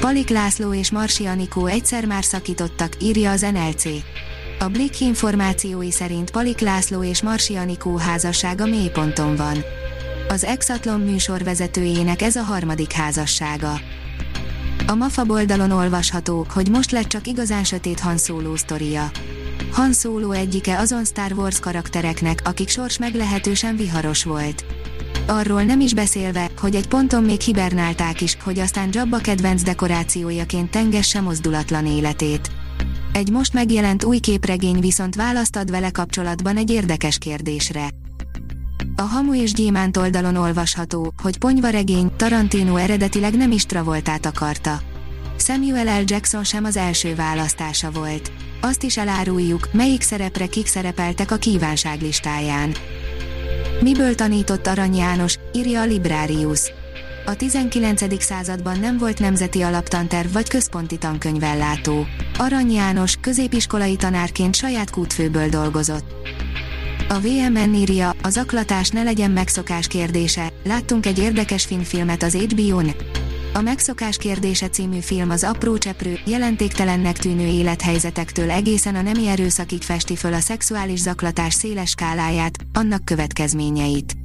Palik László és Marsi Anikó egyszer már szakítottak, írja az NLC. A Blick információi szerint Palik László és Marsi Anikó házassága mélyponton van. Az Exatlon műsor vezetőjének ez a harmadik házassága. A MAFA oldalon olvasható, hogy most lett csak igazán sötét Han Solo sztoria. Han Solo egyike azon Star Wars karaktereknek, akik sors meglehetősen viharos volt. Arról nem is beszélve, hogy egy ponton még hibernálták is, hogy aztán Jabba kedvenc dekorációjaként tengesse mozdulatlan életét. Egy most megjelent új képregény viszont választ ad vele kapcsolatban egy érdekes kérdésre. A Hamu és Gyémánt oldalon olvasható, hogy ponyva regény Tarantino eredetileg nem is Travoltát akarta. Samuel L. Jackson sem az első választása volt. Azt is eláruljuk, melyik szerepre kik szerepeltek a kívánság listáján. Miből tanított Arany János, írja a Librarius. A 19. században nem volt nemzeti alaptanterv vagy központi tankönyvellátó. Arany János középiskolai tanárként saját kútfőből dolgozott. A VMN írja, az aklatás ne legyen megszokás kérdése, láttunk egy érdekes filmfilmet az HBO-n. A Megszokás kérdése című film az apró cseprő, jelentéktelennek tűnő élethelyzetektől egészen a nemi erőszakig festi föl a szexuális zaklatás széles skáláját, annak következményeit.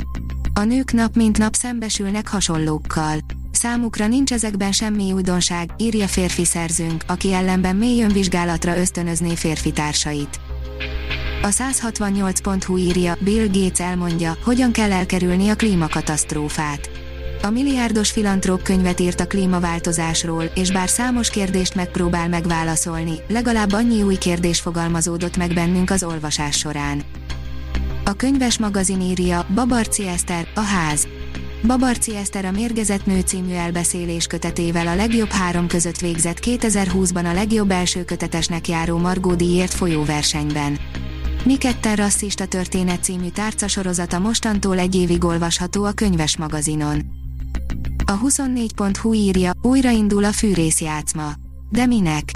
A nők nap mint nap szembesülnek hasonlókkal. Számukra nincs ezekben semmi újdonság, írja férfi szerzőnk, aki ellenben mély önvizsgálatra ösztönözné férfi társait. A 168.hu írja, Bill Gates elmondja, hogyan kell elkerülni a klímakatasztrófát a milliárdos filantróp könyvet írt a klímaváltozásról, és bár számos kérdést megpróbál megválaszolni, legalább annyi új kérdés fogalmazódott meg bennünk az olvasás során. A könyves magazin írja, Babarci Eszter, a ház. Babarci Eszter a Mérgezett Nő című elbeszélés kötetével a legjobb három között végzett 2020-ban a legjobb első kötetesnek járó Margó díjért folyó versenyben. Mi ketten rasszista történet című tárcasorozata mostantól egy évig olvasható a könyves magazinon. A 24.hu írja, újraindul a fűrészjátszma. De minek?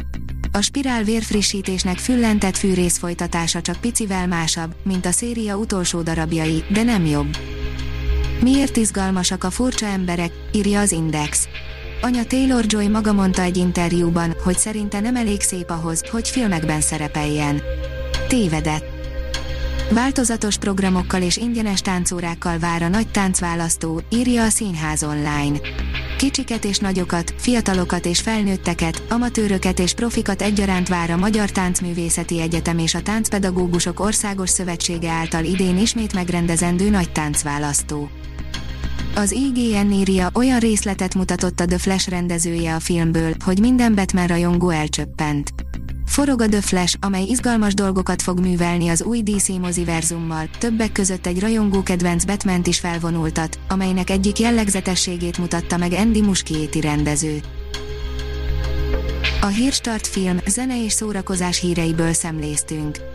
A spirál vérfrissítésnek füllentett fűrész folytatása csak picivel másabb, mint a széria utolsó darabjai, de nem jobb. Miért izgalmasak a furcsa emberek, írja az Index. Anya Taylor Joy maga mondta egy interjúban, hogy szerinte nem elég szép ahhoz, hogy filmekben szerepeljen. Tévedett. Változatos programokkal és ingyenes táncórákkal vár a nagy táncválasztó, írja a Színház online. Kicsiket és nagyokat, fiatalokat és felnőtteket, amatőröket és profikat egyaránt vár a Magyar Táncművészeti Egyetem és a Táncpedagógusok Országos Szövetsége által idén ismét megrendezendő nagy táncválasztó. Az IGN írja olyan részletet mutatott a The Flash rendezője a filmből, hogy minden Batman rajongó elcsöppent. Forog a The Flash, amely izgalmas dolgokat fog művelni az új DC moziverzummal, többek között egy rajongó kedvenc batman is felvonultat, amelynek egyik jellegzetességét mutatta meg Andy Muschietti rendező. A Hírstart film, zene és szórakozás híreiből szemléztünk.